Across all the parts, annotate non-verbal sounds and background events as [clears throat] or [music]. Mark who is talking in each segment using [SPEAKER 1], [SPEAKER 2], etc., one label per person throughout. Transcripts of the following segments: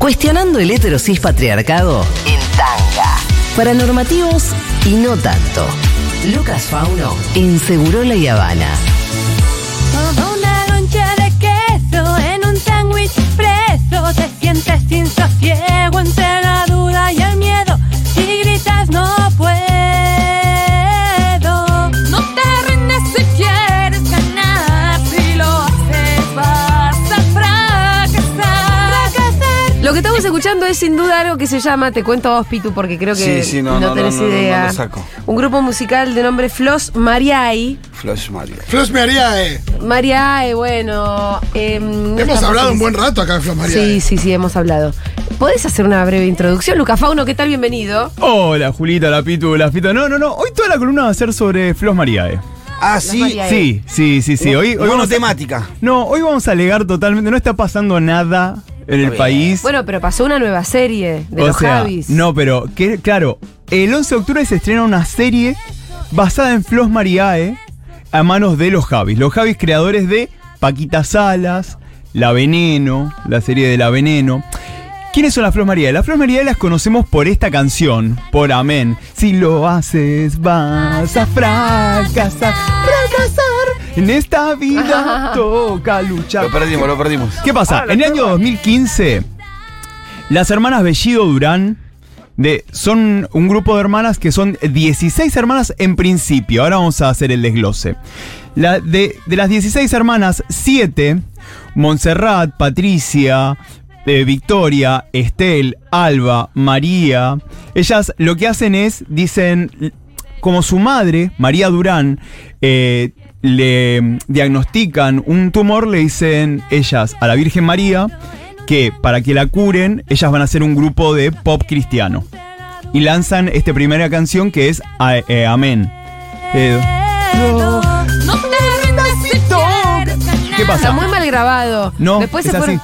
[SPEAKER 1] Cuestionando el heterosis patriarcado en tanga. Para normativos y no tanto. Lucas Fauno en Segurola y Habana.
[SPEAKER 2] Como una loncha de queso en un sándwich preso Te sientes sin sosiego entre la duda y el miedo Y gritas No
[SPEAKER 3] que estamos escuchando es sin duda algo que se llama, te cuento a vos, Pitu, porque creo que
[SPEAKER 4] Sí, sí, no, no,
[SPEAKER 3] tenés
[SPEAKER 4] no, no, no,
[SPEAKER 3] idea.
[SPEAKER 4] no lo saco.
[SPEAKER 3] Un grupo musical de nombre Flos Mariai.
[SPEAKER 4] Flash Mario.
[SPEAKER 5] Flos Mariae.
[SPEAKER 3] Mariai, bueno. no
[SPEAKER 5] Hemos hablado
[SPEAKER 3] en-
[SPEAKER 5] un buen rato acá de Flos Mariae.
[SPEAKER 3] Sí, sí, sí, hemos hablado. ¿Podés hacer una breve introducción? Luca Fauno, ¿qué tal? Bienvenido.
[SPEAKER 6] Hola, Julita, la Pitu, la Fito. No, no, no. Hoy toda la columna va a ser sobre Flos Mariae.
[SPEAKER 4] Ah, sí.
[SPEAKER 6] Sí, sí, sí, sí. Hoy, hoy vamos a,
[SPEAKER 4] temática.
[SPEAKER 6] No, hoy vamos a alegar totalmente. No está pasando nada en el país.
[SPEAKER 3] Bueno, pero pasó una nueva serie de
[SPEAKER 6] o
[SPEAKER 3] los
[SPEAKER 6] sea,
[SPEAKER 3] Javis.
[SPEAKER 6] no, pero que, claro, el 11 de octubre se estrena una serie basada en Flos Mariae a manos de los Javis. Los Javis creadores de Paquita Salas, La Veneno, la serie de La Veneno. ¿Quiénes son las Flos Mariae? Las Flos Mariae las conocemos por esta canción, por Amén. Si lo haces, vas a fracasar, fracasar. En esta vida [laughs] toca luchar.
[SPEAKER 4] Lo perdimos, lo perdimos.
[SPEAKER 6] ¿Qué pasa? En el año 2015, las hermanas Bellido Durán de, son un grupo de hermanas que son 16 hermanas en principio. Ahora vamos a hacer el desglose. La, de, de las 16 hermanas, 7, Montserrat, Patricia, eh, Victoria, Estel, Alba, María, ellas lo que hacen es, dicen, como su madre, María Durán, eh, le diagnostican un tumor, le dicen ellas a la Virgen María que para que la curen, ellas van a hacer un grupo de pop cristiano. Y lanzan esta primera canción que es a- eh, Amén. Eh,
[SPEAKER 2] No te
[SPEAKER 6] ¿Qué pasa?
[SPEAKER 3] Está muy mal grabado.
[SPEAKER 6] No,
[SPEAKER 3] Después
[SPEAKER 6] es
[SPEAKER 3] se fueron.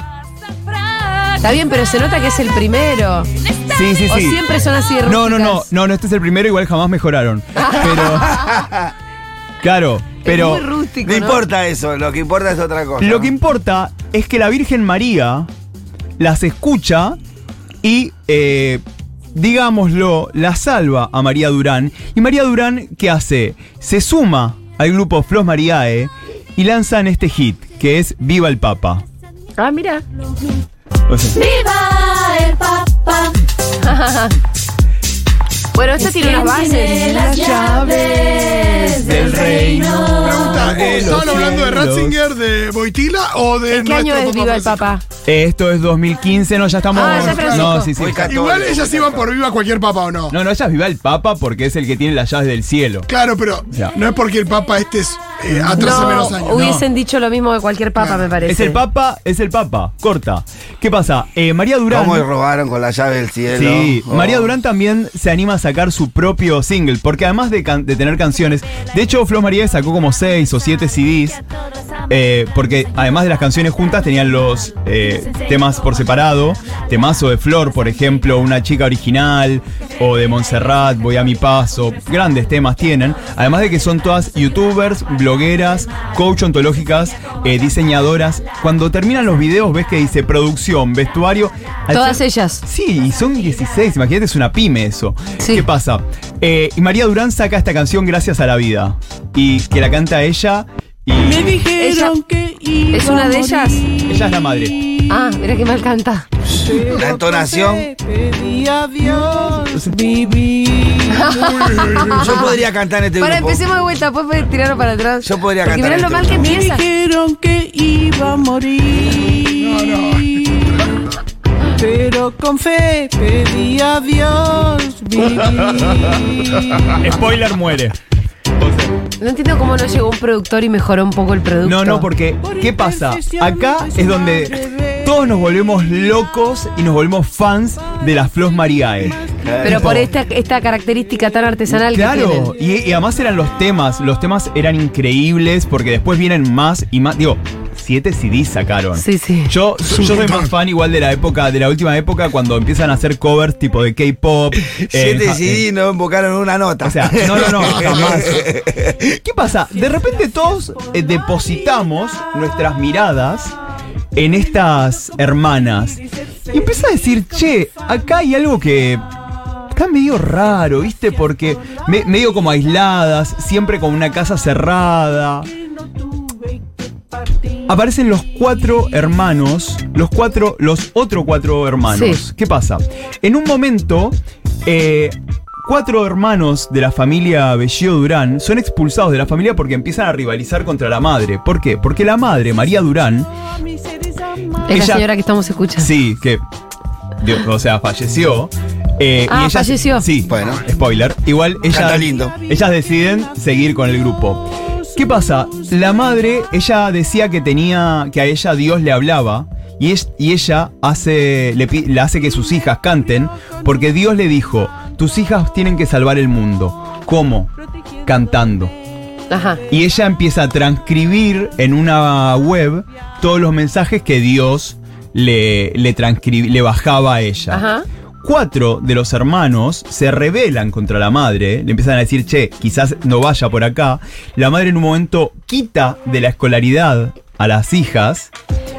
[SPEAKER 3] Está bien, pero se nota que es el primero.
[SPEAKER 6] Sí, sí,
[SPEAKER 3] O
[SPEAKER 6] sí.
[SPEAKER 3] siempre son así de
[SPEAKER 6] No, no, no, no, no, este es el primero, igual jamás mejoraron. [laughs] Pero. Claro,
[SPEAKER 3] Es
[SPEAKER 6] pero.
[SPEAKER 3] muy rústico.
[SPEAKER 4] No
[SPEAKER 3] ¿no?
[SPEAKER 4] importa eso, lo que importa es otra cosa.
[SPEAKER 6] Lo que importa es que la Virgen María las escucha y, eh, digámoslo, la salva a María Durán. Y María Durán, ¿qué hace? Se suma al grupo Flos Mariae y lanzan este hit, que es Viva el Papa.
[SPEAKER 3] Ah, mira.
[SPEAKER 6] O sea,
[SPEAKER 2] ¡Viva el Papa! [laughs]
[SPEAKER 3] Bueno, esto tiene unas bases.
[SPEAKER 2] las llaves
[SPEAKER 6] del reino.
[SPEAKER 5] Pregunta, ¿eh, ¿estaban hablando de. Ratzinger, de Boitila o de
[SPEAKER 3] ¿En qué año es Viva el? Papa?
[SPEAKER 6] Esto es 2015, no, ya estamos.
[SPEAKER 3] Ah, ya Francisco.
[SPEAKER 6] no, sí, sí.
[SPEAKER 4] Muy católico,
[SPEAKER 5] Igual ellas
[SPEAKER 4] muy
[SPEAKER 5] iban por. Viva cualquier Papa o no.
[SPEAKER 6] No, no, ella es Viva el Papa porque es el que tiene las llaves del cielo.
[SPEAKER 5] Claro, pero
[SPEAKER 6] Ya.
[SPEAKER 5] no es porque el Papa este es eh, atrás de menos
[SPEAKER 3] No,
[SPEAKER 5] años.
[SPEAKER 3] hubiesen dicho lo mismo de cualquier papa,
[SPEAKER 5] Claro.
[SPEAKER 3] me parece.
[SPEAKER 6] Es el Papa, es el Papa, corta. ¿Qué pasa? Eh, María Durán.
[SPEAKER 4] ¿Cómo robaron con la llave del cielo?
[SPEAKER 6] Sí,
[SPEAKER 4] Oh.
[SPEAKER 6] María Durán también se anima a sacar su propio single, porque además de, can- de tener canciones, de hecho Flos María sacó como 6 o 7 CDs, eh, porque además de las canciones juntas tenían los eh, temas por separado, temazo de Flor, por ejemplo, Una chica original, o de Montserrat, Voy a mi paso, grandes temas tienen, además de que son todas youtubers, blogueras, coach ontológicas, eh, diseñadoras. Cuando terminan los videos ves que dice producción, vestuario.
[SPEAKER 3] Todas
[SPEAKER 6] ser-
[SPEAKER 3] ellas.
[SPEAKER 6] Sí, y son 16, imagínate, es una pyme eso.
[SPEAKER 3] Sí.
[SPEAKER 6] ¿Qué pasa? Eh, y María Durán saca esta canción Gracias a la Vida. Y que la canta ella. Y
[SPEAKER 3] Ella- ¿Es una de ellas?
[SPEAKER 6] ella es la madre.
[SPEAKER 3] Ah, mira qué mal canta.
[SPEAKER 4] La entonación. [laughs] Yo podría cantar en este
[SPEAKER 3] Para,
[SPEAKER 4] grupo.
[SPEAKER 3] empecemos de vuelta, después tirarlo para atrás.
[SPEAKER 4] Yo podría
[SPEAKER 3] Porque
[SPEAKER 4] cantar
[SPEAKER 3] mirá lo
[SPEAKER 4] este
[SPEAKER 3] mal que
[SPEAKER 4] grupo.
[SPEAKER 3] empieza.
[SPEAKER 7] Dijeron que iba a morir. Pero con fe pedí a Dios vivir.
[SPEAKER 6] Spoiler muere.
[SPEAKER 3] No entiendo cómo no llegó un productor y mejoró un poco el producto.
[SPEAKER 6] no, no, porque ¿qué pasa? Acá es donde todos nos volvemos locos y nos volvemos fans de las Flos Mariae.
[SPEAKER 3] Pero por esta, esta característica tan artesanal que
[SPEAKER 6] Claro, y, y además eran los temas, los temas eran increíbles porque después vienen más y más, digo, siete CDs sacaron.
[SPEAKER 3] Sí, sí.
[SPEAKER 6] Yo, yo soy más fan igual de la época, de la última época cuando empiezan a hacer covers tipo de K-pop. [laughs] eh,
[SPEAKER 4] Siete
[SPEAKER 6] ja-
[SPEAKER 4] CD no invocaron una nota.
[SPEAKER 6] o sea, no, no, no, [laughs] jamás. ¿Qué pasa? De repente todos eh, depositamos nuestras miradas en estas hermanas. Y empieza a decir, che, acá hay algo que está medio raro, ¿viste? Porque me- medio como aisladas, siempre con una casa cerrada. Aparecen los cuatro hermanos, los cuatro, los otros cuatro hermanos.
[SPEAKER 3] Sí.
[SPEAKER 6] ¿Qué pasa? En un momento, eh, cuatro hermanos de la familia Bellido Durán son expulsados de la familia porque empiezan a rivalizar contra la madre. ¿Por qué? Porque la madre, María Durán,
[SPEAKER 3] Es
[SPEAKER 6] Ella-
[SPEAKER 3] la señora que estamos escuchando.
[SPEAKER 6] Sí, que. Dios, o sea, falleció. Eh,
[SPEAKER 3] Ah,
[SPEAKER 6] y ellas-
[SPEAKER 3] falleció.
[SPEAKER 6] Sí,
[SPEAKER 4] Bueno.
[SPEAKER 6] spoiler. Igual ellas,
[SPEAKER 4] Canta lindo.
[SPEAKER 6] ellas deciden seguir con el grupo. ¿Qué pasa? La madre, ella decía que tenía. que a ella Dios le hablaba. Y, es- y ella hace, le, hace que sus hijas canten. Porque Dios le dijo: Tus hijas tienen que salvar el mundo. ¿Cómo? Cantando.
[SPEAKER 3] Ajá.
[SPEAKER 6] Y ella empieza a transcribir en una web todos los mensajes que Dios le, le, le bajaba a ella.
[SPEAKER 3] Ajá.
[SPEAKER 6] Cuatro de los hermanos se rebelan contra la madre, le empiezan a decir, che, quizás no vaya por acá. La madre en un momento quita de la escolaridad a las hijas.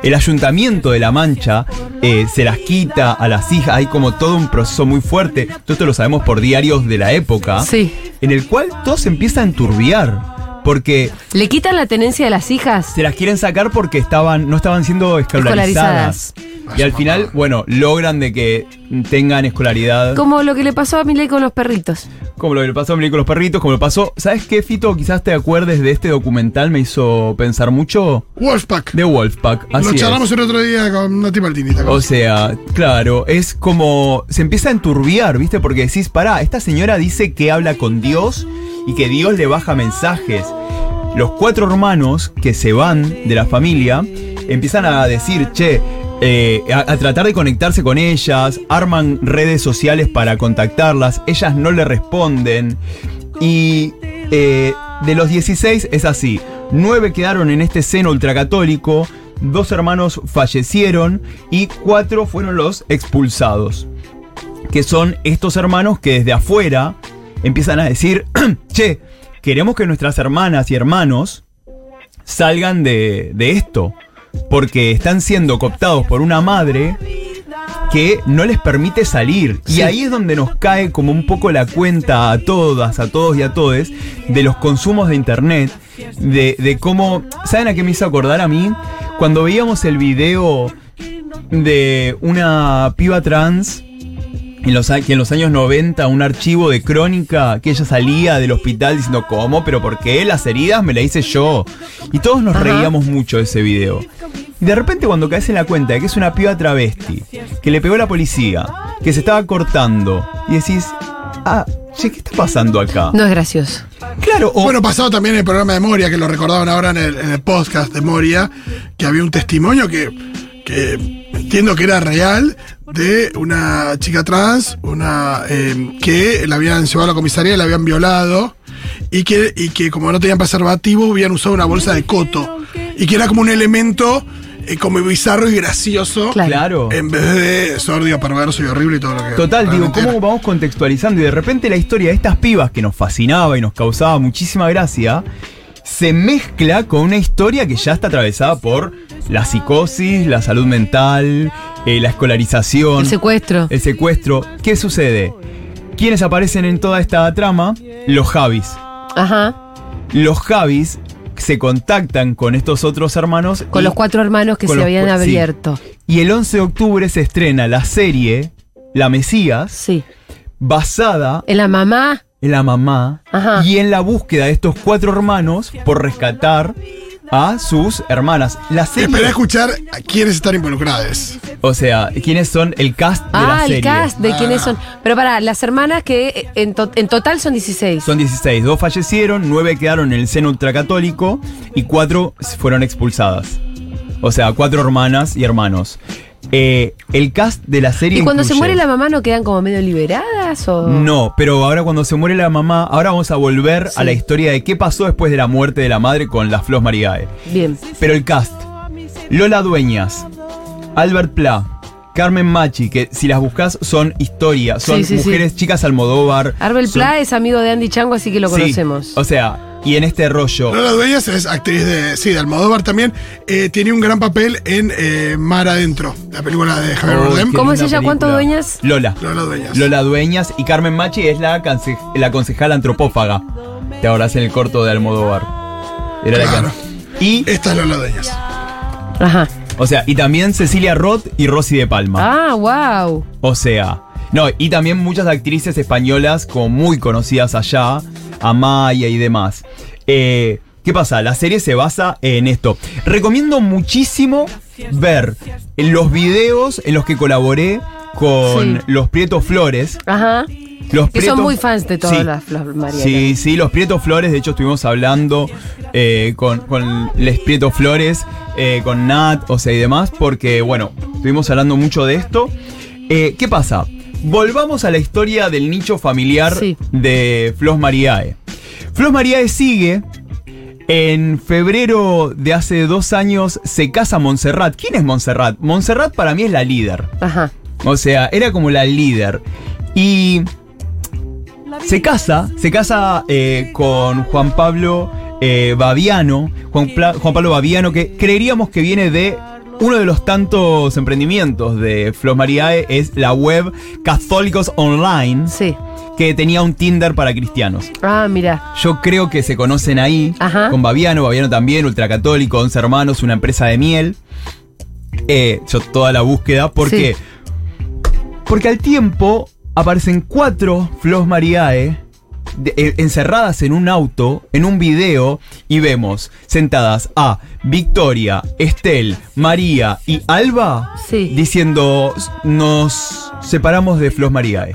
[SPEAKER 6] El ayuntamiento de La Mancha eh, se las quita a las hijas. Hay como todo un proceso muy fuerte. Todo esto lo sabemos por diarios de la época.
[SPEAKER 3] Sí.
[SPEAKER 6] En el cual todo se empieza a enturbiar. Porque
[SPEAKER 3] ¿Le quitan la tenencia de las hijas?
[SPEAKER 6] se las quieren sacar porque estaban, no estaban siendo escolarizadas. Y al final, bueno, logran de que tengan escolaridad.
[SPEAKER 3] Como lo que le pasó a Milei con los perritos.
[SPEAKER 6] Como lo que le pasó a Emily con los perritos, como lo pasó. ¿Sabes qué, Fito? Quizás te acuerdes de este documental, me hizo pensar mucho.
[SPEAKER 5] Wolfpack.
[SPEAKER 6] De Wolfpack. Así
[SPEAKER 5] Lo
[SPEAKER 6] es.
[SPEAKER 5] charlamos el otro día con Nati Martini. ¿te
[SPEAKER 6] O sea, claro, es como. Se empieza a enturbiar, ¿viste? Porque decís, pará, esta señora dice que habla con Dios y que Dios le baja mensajes. Los cuatro hermanos que se van de la familia empiezan a decir, che, eh, a, tratar de conectarse con ellas, arman redes sociales para contactarlas, ellas no le responden. Y eh, de los 16 es así, 9 quedaron en este seno ultracatólico, dos hermanos fallecieron y cuatro fueron los expulsados. Que son estos hermanos que desde afuera empiezan a decir, [clears throat] che, queremos que nuestras hermanas y hermanos salgan de, de esto. Porque están siendo cooptados por una madre que no les permite salir. Y ahí es donde nos cae como un poco la cuenta a todas, a todos y a todes de los consumos de internet. De, de cómo. ¿Saben a qué me hizo acordar a mí? Cuando veíamos el video de una piba trans. En los, a- que en los años 90, un archivo de crónica que ella salía del hospital diciendo, ¿cómo? ¿Pero por qué? Las heridas me las hice yo. Y todos nos
[SPEAKER 3] Ajá.
[SPEAKER 6] reíamos mucho de ese video. Y de repente cuando caes en la cuenta de que es una piba travesti, que le pegó la policía, que se estaba cortando, y decís, ah, che, ¿qué está pasando acá?
[SPEAKER 3] No es gracioso.
[SPEAKER 6] Claro, o
[SPEAKER 5] Bueno, pasado también en el programa de Moria, que lo recordaban ahora en el, en el podcast de Moria, que había un testimonio que, que entiendo que era real de una chica trans, una eh, que la habían llevado a la comisaría y la habían violado y que, y que como no tenían preservativo habían usado una bolsa de coto y que era como un elemento eh, como bizarro y gracioso
[SPEAKER 3] Claro.
[SPEAKER 5] en vez de sordio, perverso y horrible y todo lo que
[SPEAKER 6] Total, digo, ¿cómo
[SPEAKER 5] era.
[SPEAKER 6] vamos contextualizando? Y de repente la historia de estas pibas que nos fascinaba y nos causaba muchísima gracia, se mezcla con una historia que ya está atravesada por la psicosis, la salud mental, eh, la escolarización,
[SPEAKER 3] El secuestro.
[SPEAKER 6] el secuestro. ¿Qué sucede? ¿Quiénes aparecen en toda esta trama? Los Javis.
[SPEAKER 3] Ajá.
[SPEAKER 6] Los Javis se contactan con estos otros hermanos.
[SPEAKER 3] Con
[SPEAKER 6] y-
[SPEAKER 3] los cuatro hermanos que se habían
[SPEAKER 6] sí.
[SPEAKER 3] abierto.
[SPEAKER 6] Y el 11 de octubre se estrena la serie La Mesías,
[SPEAKER 3] Sí.
[SPEAKER 6] basada
[SPEAKER 3] En la mamá.
[SPEAKER 6] En la mamá
[SPEAKER 3] Ajá.
[SPEAKER 6] y en la búsqueda de estos cuatro hermanos por rescatar a sus hermanas. La serie,
[SPEAKER 5] Esperé a escuchar a quiénes están involucrados.
[SPEAKER 6] o sea, ¿quiénes son el cast de la
[SPEAKER 3] Ah,
[SPEAKER 6] serie?
[SPEAKER 3] el cast de
[SPEAKER 5] Ah.
[SPEAKER 3] quiénes son. Pero para, las hermanas que eh, en, to- en total son 16.
[SPEAKER 6] Son 16, dos fallecieron, nueve quedaron en el seno ultracatólico y cuatro fueron expulsadas. O sea, cuatro hermanas y hermanos. Eh, el cast de la serie
[SPEAKER 3] ¿Y cuando se muere la mamá no quedan como medio liberadas? O...
[SPEAKER 6] No, pero ahora cuando se muere la mamá, ahora vamos a volver
[SPEAKER 3] Sí.
[SPEAKER 6] a la historia de qué pasó después de la muerte de la madre con las Flos Mariae.
[SPEAKER 3] Bien.
[SPEAKER 6] Pero el cast, Lola Dueñas, Albert Pla, Carmen Machi, que si las buscas son historia, son
[SPEAKER 3] Sí, sí, sí.
[SPEAKER 6] mujeres chicas Almodóvar.
[SPEAKER 3] Arbel
[SPEAKER 6] son-
[SPEAKER 3] Pla es amigo de Andy Chango, así que lo conocemos.
[SPEAKER 6] o sea, y en este rollo.
[SPEAKER 5] Lola Dueñas es actriz de, sí, de Almodóvar también. Eh, tiene un gran papel en eh, Mar Adentro, la película de Javier
[SPEAKER 6] Oh,
[SPEAKER 5] Bardem.
[SPEAKER 3] ¿Cómo es ella? ¿Cuánto dueñas?
[SPEAKER 6] Lola.
[SPEAKER 5] Lola Dueñas.
[SPEAKER 6] Lola Dueñas y Carmen Machi es la, la concejal antropófaga. Te ahora en el corto de Almodóvar. Era la
[SPEAKER 5] Claro.
[SPEAKER 6] can- Y,
[SPEAKER 5] Esta es Lola Dueñas.
[SPEAKER 3] Ajá.
[SPEAKER 6] o sea, y también Cecilia Roth y Rosy de Palma.
[SPEAKER 3] Ah, wow.
[SPEAKER 6] O sea, no, y también muchas actrices españolas como muy conocidas allá, Amaya y demás. Eh, ¿Qué pasa? La serie se basa en esto. Recomiendo muchísimo ver los videos en los que colaboré con
[SPEAKER 3] Sí.
[SPEAKER 6] los Prieto Flores.
[SPEAKER 3] Ajá.
[SPEAKER 6] Los
[SPEAKER 3] Que son muy fans de todas
[SPEAKER 6] Sí.
[SPEAKER 3] las Flor María.
[SPEAKER 6] Sí, sí, los Prieto Flores, de hecho estuvimos hablando eh, con, con Les Prieto Flores, eh, con Nat, o sea, y demás, porque, bueno, estuvimos hablando mucho de esto. Eh, ¿Qué pasa? Volvamos a la historia del nicho familiar
[SPEAKER 3] Sí.
[SPEAKER 6] de Flos Mariae. Flos Mariae sigue. En febrero de hace dos años se casa Montserrat. ¿Quién es Montserrat? Montserrat para mí es la líder.
[SPEAKER 3] Ajá.
[SPEAKER 6] O sea, era como la líder. Y se casa, se casa eh, con Juan Pablo eh, Baviano, Juan, Juan Pablo Baviano, que creeríamos que viene de uno de los tantos emprendimientos de Flos Mariae, es la web Católicos Online,
[SPEAKER 3] Sí.
[SPEAKER 6] que tenía un Tinder para cristianos.
[SPEAKER 3] Ah, mira.
[SPEAKER 6] Yo creo que se conocen ahí
[SPEAKER 3] Ajá.
[SPEAKER 6] con Baviano, Baviano también, ultracatólico, 11 hermanos, una empresa de miel. Eh, yo toda la búsqueda, ¿por
[SPEAKER 3] Sí.
[SPEAKER 6] qué? Porque al tiempo aparecen cuatro Flos Mariae de- eh, encerradas en un auto, en un video, y vemos sentadas a Victoria, Estel, María y Alba
[SPEAKER 3] Sí.
[SPEAKER 6] diciendo nos separamos de Flos Mariae.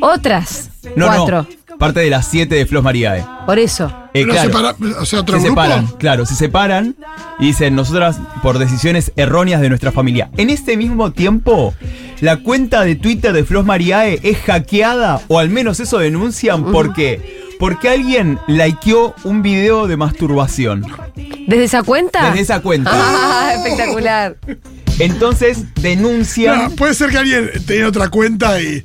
[SPEAKER 3] Otras.
[SPEAKER 6] No,
[SPEAKER 3] Cuatro.
[SPEAKER 6] no, parte de las siete de Flos Mariae.
[SPEAKER 3] Por eso.
[SPEAKER 6] Eh, claro.
[SPEAKER 5] separa- o sea, otro
[SPEAKER 6] se
[SPEAKER 5] grupo.
[SPEAKER 6] separan, claro, se separan y dicen nosotras por decisiones erróneas de nuestra familia. En este mismo tiempo, la cuenta de Twitter de Flos Mariae es hackeada, o al menos eso denuncian, porque porque alguien likeó un video de masturbación.
[SPEAKER 3] ¿Desde esa cuenta?
[SPEAKER 6] Desde esa cuenta. [laughs]
[SPEAKER 3] Ah, espectacular.
[SPEAKER 6] Entonces denuncian,
[SPEAKER 5] No, puede ser que alguien tenía otra cuenta y.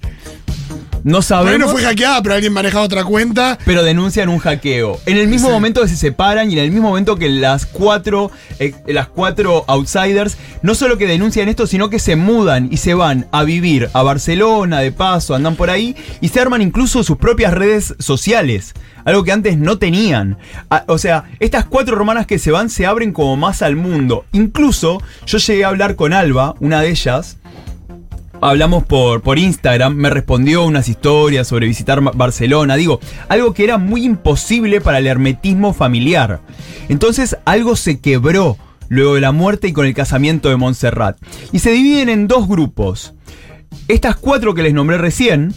[SPEAKER 6] no sabemos.
[SPEAKER 5] no fue hackeada, pero alguien manejaba otra cuenta.
[SPEAKER 6] pero denuncian un hackeo. En el mismo
[SPEAKER 5] Sí.
[SPEAKER 6] momento que se separan y en el mismo momento que las cuatro, eh, las cuatro outsiders, no solo que denuncian esto, sino que se mudan y se van a vivir a Barcelona, de paso, andan por ahí y se arman incluso sus propias redes sociales. Algo que antes no tenían. Ah, o sea, estas cuatro hermanas que se van se abren como más al mundo. Incluso yo llegué a hablar con Alba, una de ellas, hablamos por, por Instagram, me respondió unas historias sobre visitar Barcelona, digo, algo que era muy imposible para el hermetismo familiar. Entonces algo se quebró luego de la muerte y con el casamiento de Montserrat. Y se dividen en dos grupos. Estas cuatro que les nombré recién,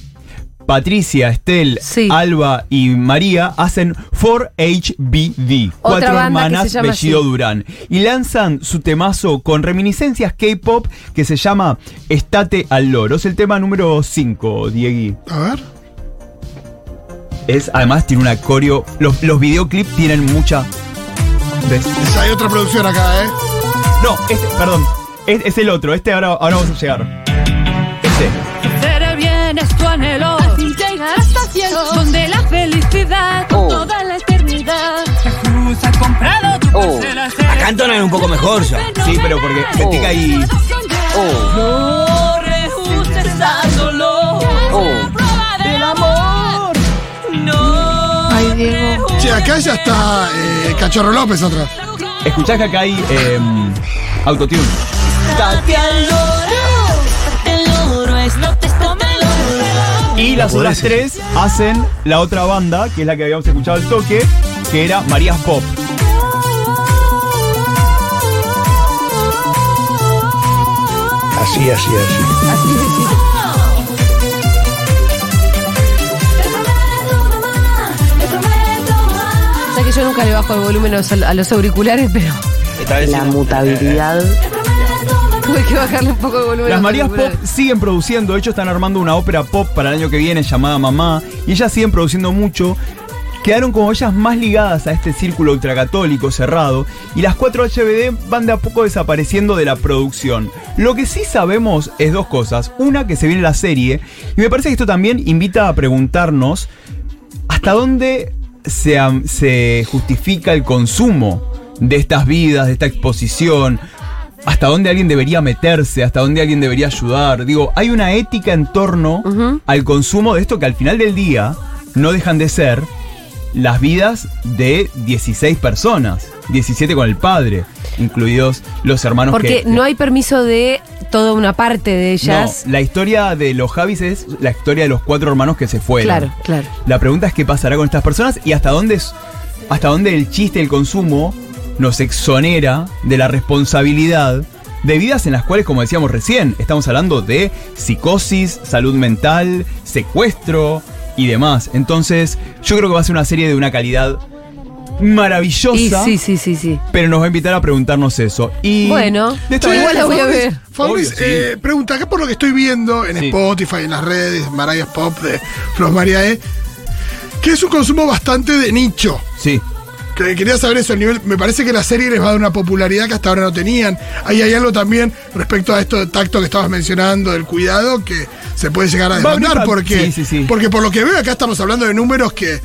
[SPEAKER 6] Patricia, Estel,
[SPEAKER 3] Sí.
[SPEAKER 6] Alba y María, hacen 4HBD.
[SPEAKER 3] Otra
[SPEAKER 6] Cuatro hermanas
[SPEAKER 3] así.
[SPEAKER 6] Durán. Y lanzan su temazo con reminiscencias K-pop que se llama Estate al loro. Es el tema número 5, Diegui.
[SPEAKER 5] A ver.
[SPEAKER 6] Es, además tiene una coreo. Los, los videoclips tienen mucha. ¿Ves?
[SPEAKER 5] Hay otra producción acá, ¿eh?
[SPEAKER 6] No, este, perdón. Es, es el otro. Este ahora, ahora vamos a llegar. Este.
[SPEAKER 2] Hacer el bien es tu anhelo. Cielo. Donde la felicidad con toda la eternidad. Jesús ha comprado tu parcela.
[SPEAKER 4] Acá entonan un poco mejor ya.
[SPEAKER 6] Sí, pero porque sentí que ahí.
[SPEAKER 2] No rehuses al dolor. Del amor. No.
[SPEAKER 7] Ay, Diego.
[SPEAKER 5] Che, acá ya está eh, Cachorro López otra.
[SPEAKER 6] Escuchás que acá hay em, autotune. Y las otras tres hacen la otra banda, que es la que habíamos escuchado al toque, que era Marías Pop.
[SPEAKER 4] Así, así, así.
[SPEAKER 3] O sea que yo nunca le bajo el volumen a los, auriculares, pero
[SPEAKER 1] La mutabilidad.
[SPEAKER 3] Tuve que bajarle un poco volumen.
[SPEAKER 6] Las Marías Pop siguen produciendo, de hecho están armando una ópera pop para el año que viene llamada Mamá, y ellas siguen produciendo mucho. Quedaron como ellas más ligadas a este círculo ultracatólico cerrado, y las 4 HBD van de a poco desapareciendo de la producción. Lo que sí sabemos es dos cosas. Una, que se viene la serie, y me parece que esto también invita a preguntarnos hasta dónde se, se justifica el consumo de estas vidas, de esta exposición? ¿Hasta dónde alguien debería meterse? ¿Hasta dónde alguien debería ayudar? Digo, hay una ética en torno al consumo de esto que al final del día no dejan de ser las vidas de 16 personas, 17 con el padre, incluidos los hermanos
[SPEAKER 3] Porque
[SPEAKER 6] que...
[SPEAKER 3] no hay permiso de toda una parte de ellas.
[SPEAKER 6] No, la historia de los Javis es la historia de los cuatro hermanos que se fueron.
[SPEAKER 3] Claro, claro.
[SPEAKER 6] La pregunta es qué pasará con estas personas y hasta dónde, es- hasta dónde el chiste, el consumo, nos exonera de la responsabilidad de vidas en las cuales, como decíamos recién, estamos hablando de psicosis, salud mental, secuestro y demás. Entonces, yo creo que va a ser una serie de una calidad
[SPEAKER 3] Y
[SPEAKER 6] maravillosa.
[SPEAKER 3] sí, sí, sí, sí.
[SPEAKER 6] Pero nos va a invitar a preguntarnos eso. Y
[SPEAKER 3] Bueno,
[SPEAKER 6] de esta
[SPEAKER 5] Che,
[SPEAKER 3] igual la voy a ver.
[SPEAKER 5] Fabris,
[SPEAKER 6] Obvio, sí.
[SPEAKER 5] eh, pregunta, acá por lo que estoy viendo en
[SPEAKER 6] Sí.
[SPEAKER 5] Spotify, en las redes, Mariah Pop de Flos Mariae, que es un consumo bastante de nicho.
[SPEAKER 6] Sí.
[SPEAKER 5] Que quería saber eso, el nivel. Me parece que la serie les va a dar una popularidad que hasta ahora no tenían. Ahí hay algo también respecto a esto de tacto que estabas mencionando, del cuidado, que se puede llegar a demandar. Porque,
[SPEAKER 6] sí, sí, sí.
[SPEAKER 5] porque por lo que veo, acá estamos hablando de números que,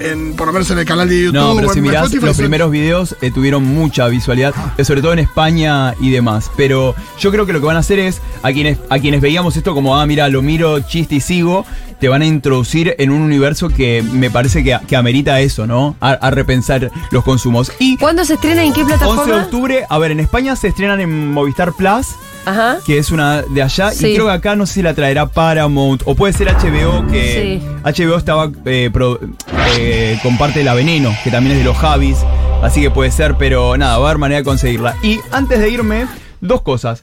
[SPEAKER 5] en, por lo menos en el canal de YouTube,
[SPEAKER 6] No, pero
[SPEAKER 5] o
[SPEAKER 6] si mirás,
[SPEAKER 5] Spotify,
[SPEAKER 6] los primeros videos eh, tuvieron mucha visualidad, eh, sobre todo en España y demás. Pero yo creo que lo que van a hacer es, a quienes, a quienes veíamos esto como, ah, mira, lo miro, chiste y sigo, te van a introducir en un universo que me parece que, que amerita eso, ¿no? A, a repensar los consumos. Y
[SPEAKER 3] ¿Cuándo se estrena en qué
[SPEAKER 6] 11 de
[SPEAKER 3] plataforma?
[SPEAKER 6] octubre, a ver, en España se estrenan en Movistar Plus.
[SPEAKER 3] Ajá.
[SPEAKER 6] Que es una de allá,
[SPEAKER 3] Sí.
[SPEAKER 6] y creo que acá no sé si la traerá Paramount, o puede ser HBO, que
[SPEAKER 3] Sí.
[SPEAKER 6] HBO estaba eh, pro- eh, con parte de la Veneno, que también es de los Javis, así que puede ser, pero nada, va a haber manera de conseguirla. Y antes de irme, dos cosas.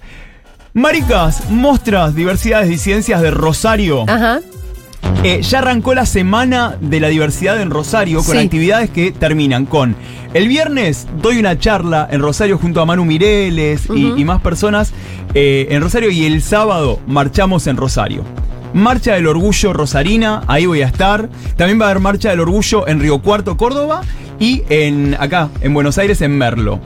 [SPEAKER 6] Maricas, Mostras, Diversidades y Ciencias de Rosario.
[SPEAKER 3] Ajá.
[SPEAKER 6] Eh, ya arrancó la semana de la diversidad en Rosario con
[SPEAKER 3] Sí.
[SPEAKER 6] actividades que terminan con el viernes doy una charla en Rosario junto a Manu Mireles y- más personas eh, en Rosario y el sábado marchamos en Rosario. Marcha del Orgullo Rosarina, ahí voy a estar. También va a haber Marcha del Orgullo en Río Cuarto, Córdoba y en acá, en Buenos Aires, en Merlo.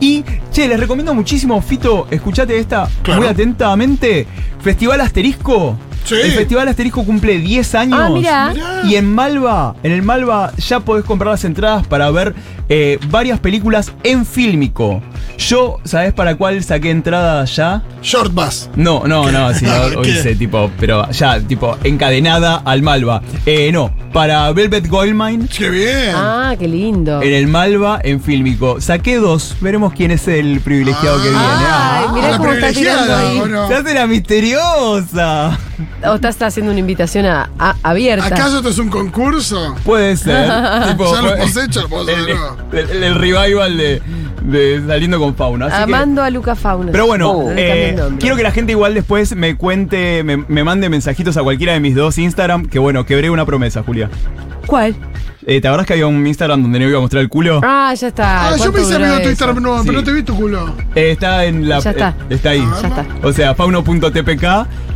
[SPEAKER 6] Y, che, les recomiendo muchísimo, Fito, escuchate esta
[SPEAKER 5] Claro.
[SPEAKER 6] muy atentamente. Festival Asterisco.
[SPEAKER 5] Sí.
[SPEAKER 6] El Festival Asterisco cumple 10 años.
[SPEAKER 3] Ah.
[SPEAKER 5] Mirá.
[SPEAKER 6] Y en Malva, en el Malva ya podés comprar las entradas para ver eh, varias películas en fílmico. Yo, ¿sabés para cuál saqué entrada ya?
[SPEAKER 5] Short Bus.
[SPEAKER 6] No, no, no, sí, [laughs] no, hice tipo, pero ya, tipo, encadenada al Malva. Eh, no, para Velvet Goldmine.
[SPEAKER 5] Qué bien.
[SPEAKER 3] Ah, qué lindo.
[SPEAKER 6] En el Malva, en fílmico. Saqué dos. Veremos quién es el privilegiado que viene.
[SPEAKER 3] Ay,
[SPEAKER 6] Ah,
[SPEAKER 3] mirá
[SPEAKER 5] la
[SPEAKER 3] cómo está tirando ahí.
[SPEAKER 5] ¿o no?
[SPEAKER 6] Se hace la misteriosa.
[SPEAKER 3] O estás haciendo una invitación a- a- abierta.
[SPEAKER 5] ¿Acaso esto es un concurso?
[SPEAKER 6] Puede ser. [laughs] tipo,
[SPEAKER 5] Ya lo hemos hecho, lo
[SPEAKER 6] el- el- el revival de, de saliendo con fauna. Así que-
[SPEAKER 3] Amando a Luca Fauna.
[SPEAKER 6] pero bueno,
[SPEAKER 3] Oh,
[SPEAKER 6] eh, quiero que la gente igual después me cuente, me, me mande mensajitos a cualquiera de mis dos Instagram. Que bueno, quebré una promesa, Julia.
[SPEAKER 3] ¿Cuál?
[SPEAKER 6] Eh, ¿Te acordás que había un Instagram donde no iba a mostrar el culo?
[SPEAKER 3] Ah, ya está.
[SPEAKER 5] Ah, yo
[SPEAKER 3] ¿Cuánto
[SPEAKER 5] me hice amigo de tu? Instagram, no,
[SPEAKER 6] Sí.
[SPEAKER 5] pero no te vi tu culo.
[SPEAKER 6] Eh, está en la.
[SPEAKER 3] Ya está.
[SPEAKER 6] eh, está ahí.
[SPEAKER 3] Ya está.
[SPEAKER 6] O sea, fauno.tpk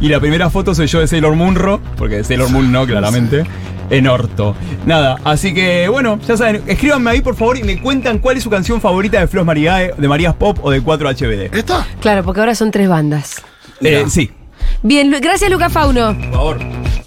[SPEAKER 6] y la primera foto soy yo de Sailor Moonro, porque de Sailor Moon no, claramente, en orto. Nada, así que bueno, ya saben, escríbanme ahí por favor y me cuentan cuál es su canción favorita de Flos Mariae, de Marías Pop o de 4HBD.
[SPEAKER 5] ¿Esta?
[SPEAKER 3] Claro, porque ahora son tres bandas.
[SPEAKER 6] Eh, sí,
[SPEAKER 3] Bien, gracias Luca Fauno.
[SPEAKER 6] por favor.